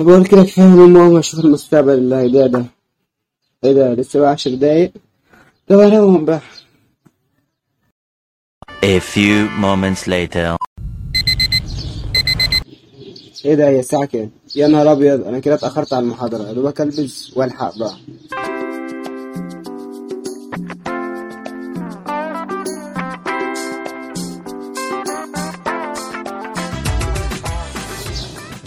بقول كده كفاية ماما أشوف المستقبل اللي هيدا ده؟ إيه ده؟ لسه بقى عشر دقايق. ده بنامهم بقى. A few moments later. إيه ده هي الساعة كام؟ يا نهار أبيض. أنا كده اتأخرت على المحاضرة. يا دوبك ألبس وألحق بقى.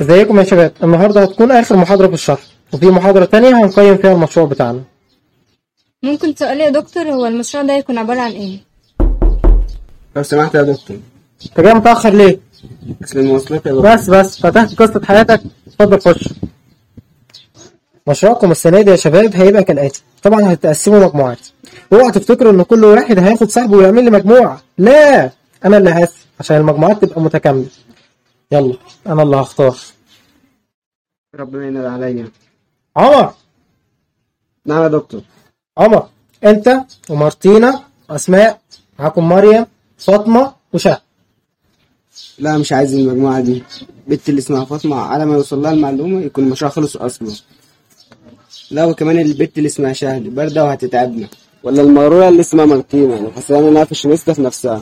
ازيكم يا شباب النهارده هتكون آخر محاضرة في الشهر وفي محاضرة تانية هنقيم فيها المشروع بتاعنا. ممكن سؤال يا دكتور هو المشروع ده يكون عبارة عن إيه؟ لو سمحت يا دكتور. انت جاي متأخر ليه؟ اصل المواصلات يا دكتور. بس بس فتحت قصة حياتك اتفضل خش. مشروعكم السنة دي يا شباب هيبقى كالاتي طبعا هتقسموا مجموعات. اوعوا تفتكروا إن كل واحد هياخد صاحبه ويعمل لي مجموعة. لا أنا اللي هقسم عشان المجموعات تبقى متكاملة. يلا أنا اللي هختار. ربنا ينال عليا. عمر! نعم يا دكتور. عمر أنت ومارتينا أسماء معاكم مريم فاطمة وشهد لا مش عايز المجموعة دي. البت اللي اسمها فاطمة على ما يوصل لها المعلومة يكون المشروع خلص أصلا. لا وكمان البت اللي اسمها شهد باردة وهتتعبنا. ولا المغرورة اللي اسمها مارتينا أنا حاسة إنها فاشينيستا في نفسها.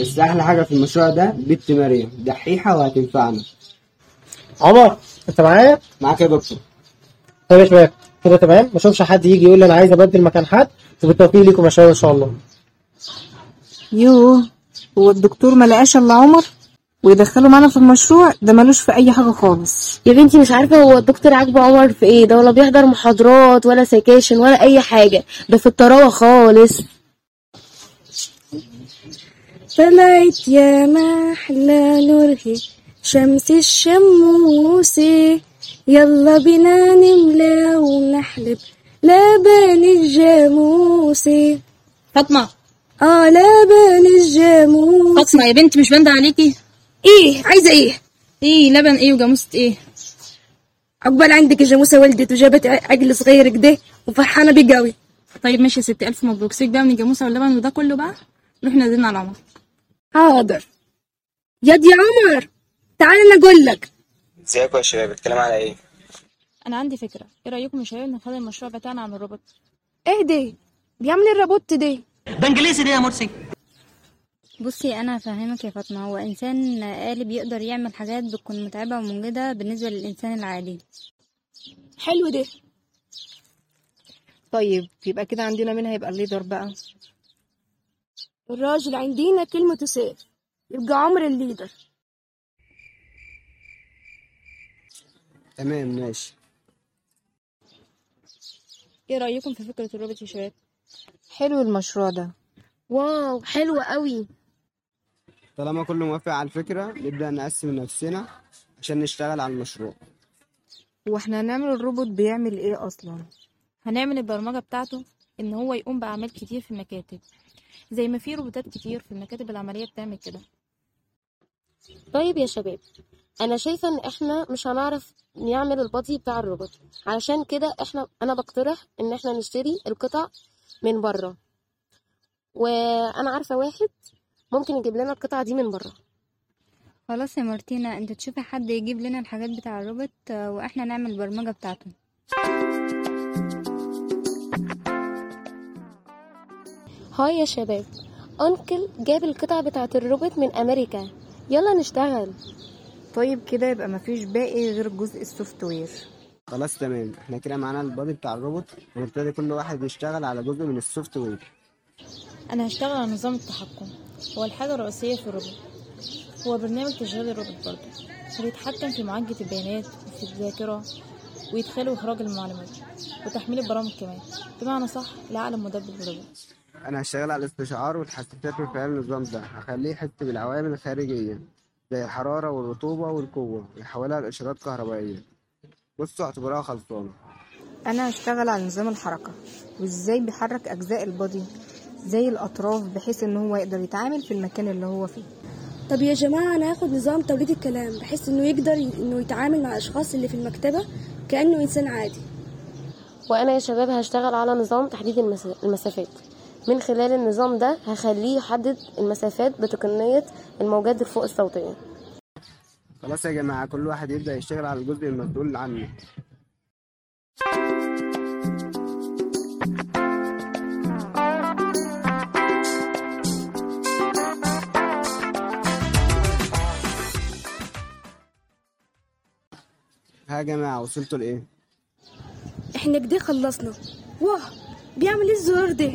بس أحلى حاجة في المشروع ده بنت مريم دحيحة وهتنفعنا. عمر أنت معايا؟ معاك يا دكتور. طيب يا شباب كده تمام؟ ما اشوفش حد يجي يقول لي أنا عايز أبدل مكان حد وبالتوفيق ليكم يا شباب إن شاء الله. يوه هو الدكتور ما لقاش إلا عمر؟ ويدخله معانا في المشروع؟ ده ملوش في أي حاجة خالص. يا بنتي مش عارفة هو الدكتور عاجبه عمر في إيه ده ولا بيحضر محاضرات ولا سكاشن ولا أي حاجة. ده في الطراوة خالص. طلعت يا محلى نوره شمس الشموس. يلا بينا نملى ونحلب. لبن الجاموس. فاطمة. آه لبن الجاموس. فاطمة يا بنت مش باندة عليكي؟ إيه عايزة إيه؟ إيه لبن إيه وجاموسة إيه؟ عقبال عندك الجاموسة ولدت وجابت عجل صغير كده وفرحانة بيه قوي. طيب ماشي يا ستي ألف مبروك. سيبك بقى من الجاموسة واللبن وده كله بقى. نروح نازلين على عمر حاضر. ياد يا عمر تعال أنا أقول لك. ازيكم يا شباب؟ الكلام على إيه؟ أنا عندي فكرة. إيه رأيكم يا شباب نخلي المشروع بتاعنا عن الروبوت؟ إيه ده بيعمل الرابوت ده ده انجليزي ليه يا مرسي. بصي أنا هفهمك يا فاطمة. هو إنسان آلي بيقدر يعمل حاجات بتكون متعبة ومجهده بالنسبة للإنسان العادي. حلو ده. طيب يبقى كده عندنا مين هيبقى ال leader بقى؟ الراجل عندنا كلمته سيف يبقى عمر ال leader. تمام ماشي. إيه رأيكم في فكرة الروبوت يا شباب حلو المشروع ده. wow حلوة قوي. طالما كله موافق على الفكرة نبدأ نقسم نفسنا عشان نشتغل على المشروع. هو إحنا هنعمل الروبوت بيعمل إيه أصلا؟ هنعمل البرمجة بتاعته إن هو يقوم بأعمال كتير في المكاتب زي ما في روبوتات كتير في المكاتب العملية بتعمل كده. طيب يا شباب أنا شايفة إن إحنا مش هنعرف نعمل البادي بتاع الروبوت. علشان كده إحنا أنا بقترح إن إحنا نشتري القطع من بره. وأنا عارفة واحد ممكن يجيب لنا القطعة دي من بره. خلاص يا مارتينا أنت تشوفي حد يجيب لنا الحاجات بتاع الروبوت آه، وإحنا نعمل البرمجة بتاعته. hi يا شباب uncle جاب القطع بتاعة الروبوت من أمريكا. يلا نشتغل. طيب كده يبقى مفيش باقي غير جزء ال software. خلاص تمام. إحنا كده معانا ال body بتاع الروبوت ونبتدي كل واحد يشتغل على جزء من ال software. أنا هشتغل على نظام التحكم. هو الحاجة الرئيسية في الروبوت. هو برنامج تشغيل الروبوت برضه. بيتحكم في معالجة البيانات وفي الذاكرة وإدخال وإخراج المعلومات وتحميل البرامج كمان. بمعنى صح لعالم مدبر الروبوت أنا هشتغل على الاستشعار والحساسات من خلال النظام ده. هخليه يحس بالعوامل الخارجية زي الحرارة والرطوبة والقوة ويحولها لإشارات كهربائية بصوا اعتبروها خلصانة. أنا هشتغل على نظام الحركة وإزاي بيحرك أجزاء البادي زي الأطراف بحيث إن هو يقدر يتعامل في المكان اللي هو فيه. طب يا جماعة أنا هاخد نظام توليد الكلام بحيث إنه يقدر إنه يتعامل مع الأشخاص اللي في المكتبة كأنه إنسان عادي. وأنا يا شباب هشتغل على نظام تحديد المس- المسافات. من خلال النظام ده هخليه يحدد المسافات بتقنية الموجات الفوق الصوتية. خلاص يا جماعة كل واحد يبدأ يشتغل على الجزء المسؤول عنه. ها يا جماعة وصلتوا لإيه؟ إحنا كده خلصنا واه بيعمل إيه الزرار ده؟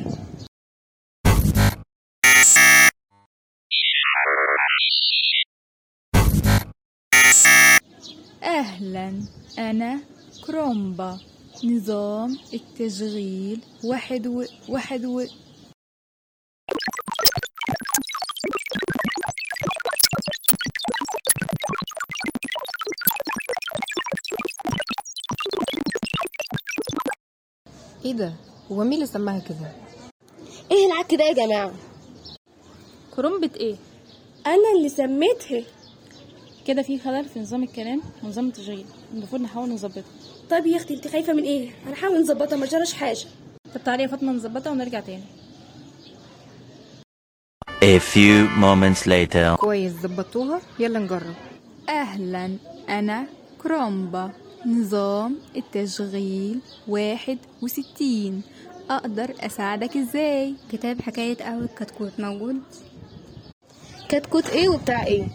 أهلا. أنا كرومبا. نظام التشغيل. واحد و واحد و إيه ده؟ هو مين اللي سماها كده؟ إيه العك ده يا جماعة؟ كرنبة إيه؟ أنا اللي سميتها. كده في خلل في نظام الكلام ونظام التشغيل. المفروض نحاول نظبطها طب يا أختي أنت خايفة من إيه؟ هنحاول نظبطها ما جراش حاجة. طب تعالي يا فاطمة نظبطها ونرجع تاني. A few moments later. كويس ظبطوها. يلا نجرب. أهلا أنا كرومبا. نظام التشغيل واحد وستين. أقدر أساعدك إزاي؟ كتاب حكاية أو الكتكوت موجود؟ كتكوت إيه وبتاع إيه؟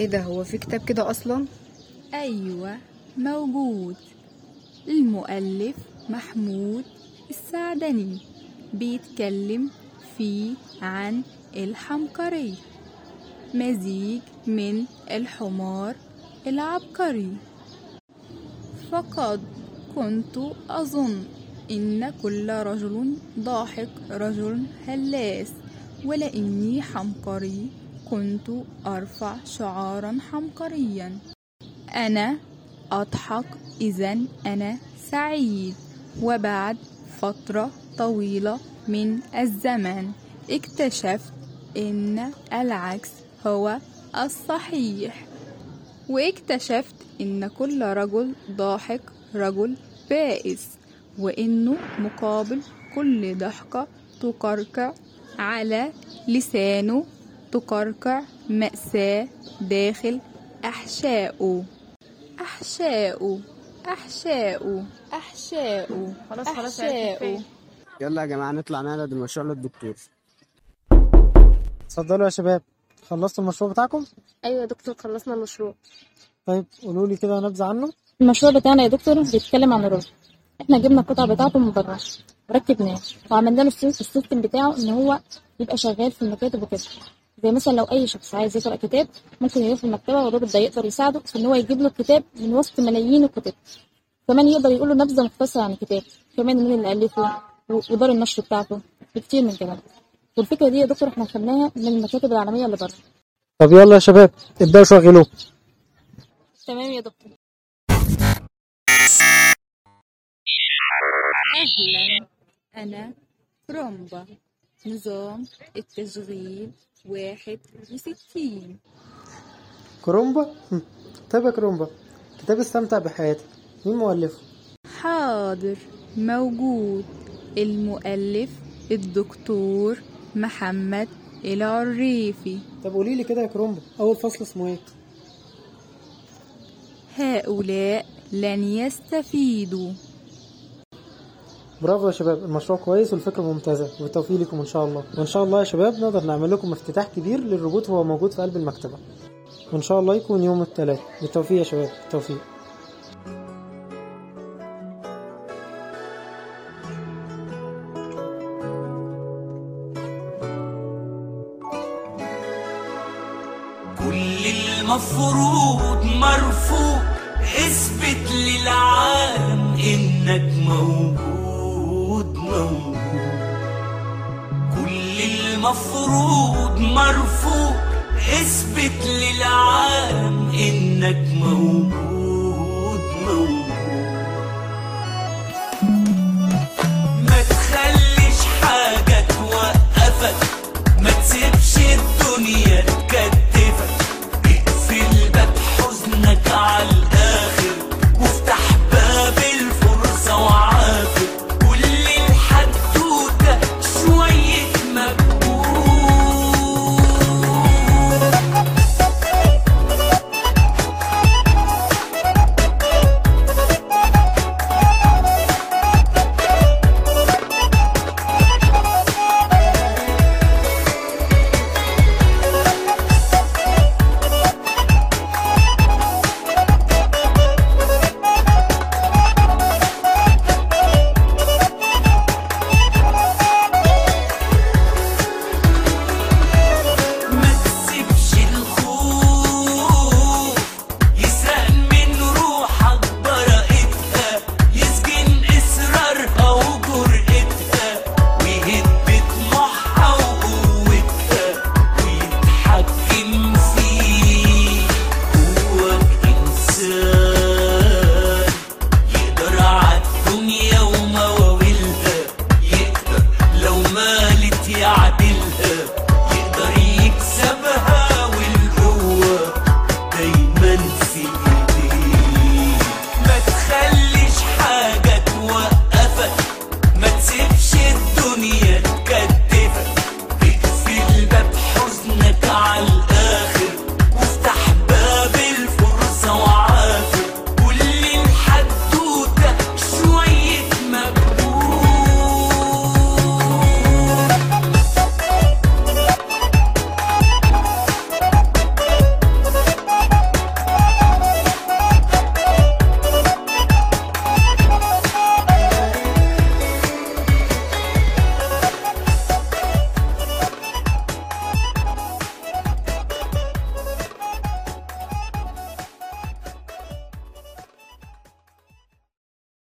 إيه ده؟ هو في كتاب كده أصلا؟ أيوة موجود. المؤلف محمود السعدني بيتكلم فيه عن الحمقري. مزيج من الحمار العبقري. فقد كنت أظن إن كل رجل ضاحك رجل هلاس ولإني حمقري. كنت أرفع شعارا حمقريا. أنا أضحك إذا أنا سعيد. وبعد فترة طويلة من الزمن اكتشفت إن العكس هو الصحيح. واكتشفت إن كل رجل ضاحك رجل بائس وإنه مقابل كل ضحكة تقرقع على لسانه تقرقع مأساة داخل أحشائه أحشائه أحشائه أحشائه خلاص خلاص. يلا يا جماعة نطلع نعرض المشروع للدكتور. اتفضلوا يا شباب. خلصتوا المشروع بتاعكم؟ أيوه يا دكتور خلصنا المشروع. طيب قولوا لي كده نبذة عنه. المشروع بتاعنا يا دكتور بيتكلم عن الروبوت. إحنا جبنا القطع بتاعته من بره وركبناه وعملنا له ال sys- ال system بتاعه إن هو يبقى شغال في المكاتب وكده. زي مثلا لو أي شخص عايز يقرأ كتاب ممكن يروح المكتبة والراجل ده يقدر يساعده في إن هو يجيب له الكتاب من وسط ملايين الكتب. كمان يقدر يقول له نبذة مختصرة عن الكتاب كمان مين اللي الفه ودار النشر بتاعته. كتير من كده. والفكرة دي يا دكتور إحنا خدناها من المكاتب العالمية اللي بره. طب يلا يا شباب ابدأوا شغلوه تمام يا دكتور. أهلا. أنا كرومبا نظام التشغيل واحد وستين. كرومبا. طيب يا كرومبا كتاب استمتع بحياتك. مين مؤلفه؟ حاضر. موجود. المؤلف الدكتور محمد العريفي. طب قولي لي كده يا كرومبا أول فصل اسمه إيه؟ هؤلاء لن يستفيدوا. برافو يا شباب المشروع كويس والفكرة ممتازة وبالتوفيق لكم إن شاء الله. وإن شاء الله يا شباب نقدر نعمل لكم افتتاح كبير للروبوت وهو موجود في قلب المكتبة. وإن شاء الله يكون يوم الثلاث بالتوفيق يا شباب بالتوفيق. كل المفروض مرفوض اثبت للعالم إنك موجود. موجود كل المفروض مرفوض. اثبت للعالم إنك موجود.